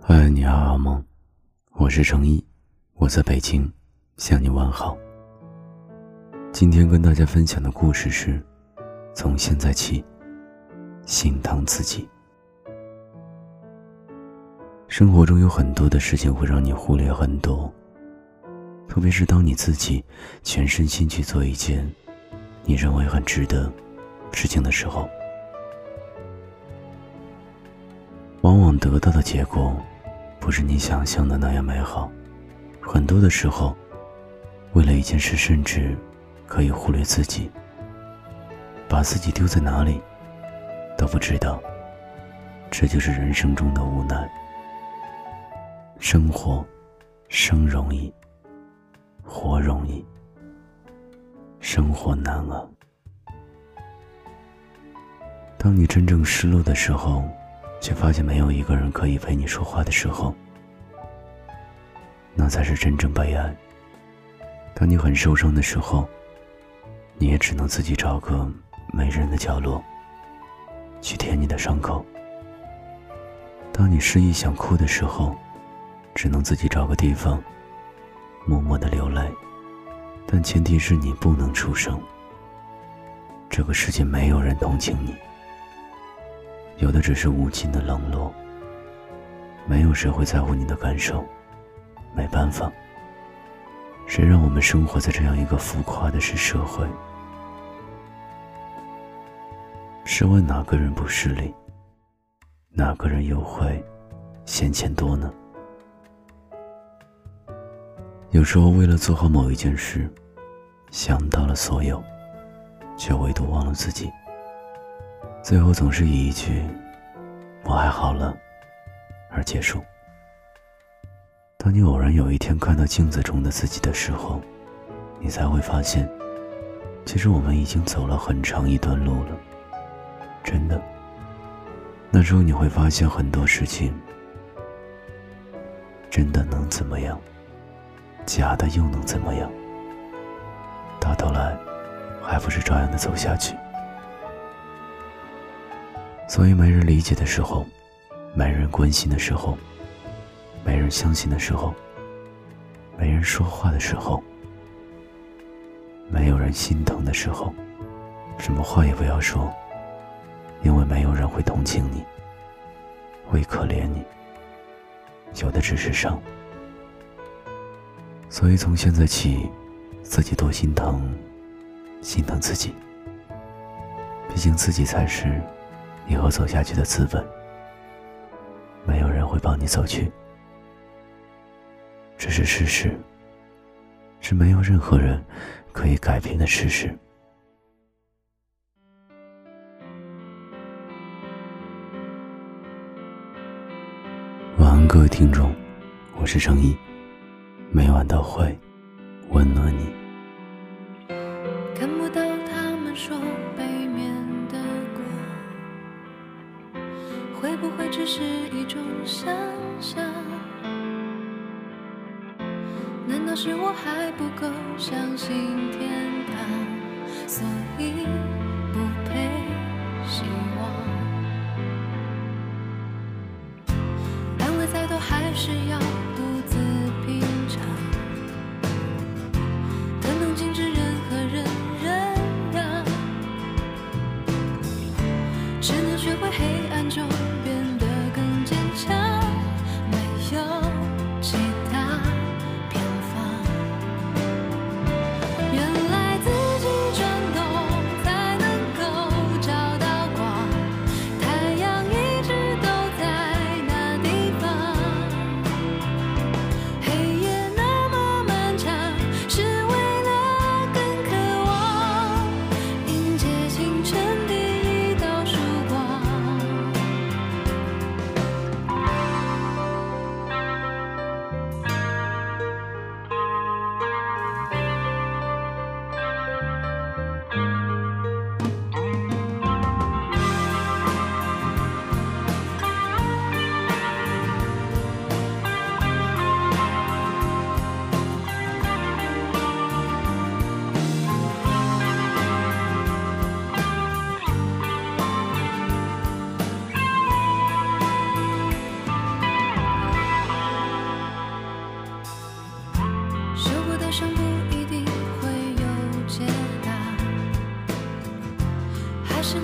嗨，你好，阿梦，我是程一，我在北京向你问好。今天跟大家分享的故事是：从现在起，心疼自己。生活中有很多的事情会让你忽略很多，特别是当你自己全身心去做一件你认为很值得事情的时候。往往得到的结果，不是你想象的那样美好。很多的时候，为了一件事，甚至可以忽略自己，把自己丢在哪里都不知道。这就是人生中的无奈。生活，生容易，活容易，生活难啊。当你真正失落的时候。却发现没有一个人可以陪你说话的时候，那才是真正悲哀。当你很受伤的时候，你也只能自己找个没人的角落，去舔你的伤口。当你失意想哭的时候，只能自己找个地方，默默的流泪。但前提是你不能出声。这个世界没有人同情你。有的只是无尽的冷落，没有谁会在乎你的感受。没办法，谁让我们生活在这样一个浮夸的是社会？试问哪个人不势利？哪个人又会嫌钱多呢？有时候为了做好某一件事，想到了所有，却唯独忘了自己。最后总是以一句“我还好了”而结束。当你偶然有一天看到镜子中的自己的时候，你才会发现，其实我们已经走了很长一段路了。真的，那时候你会发现很多事情，真的能怎么样？假的又能怎么样？到头来，还不是照样的走下去？所以，没人理解的时候，没人关心的时候，没人相信的时候，没人说话的时候，没有人心疼的时候，什么话也不要说，因为没有人会同情你，会可怜你，有的只是伤。所以，从现在起，自己多心疼，心疼自己，毕竟自己才是。以后走下去的资本，没有人会帮你走去，这是事实，是没有任何人可以改变的事实。晚安，各位听众，我是程一，每晚都会温暖你。是一种想象？难道是我还不够相信天堂，所以不配希望？安慰再多，还是要独自品尝。可能禁止任何人忍让，只能学会黑暗中。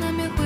нами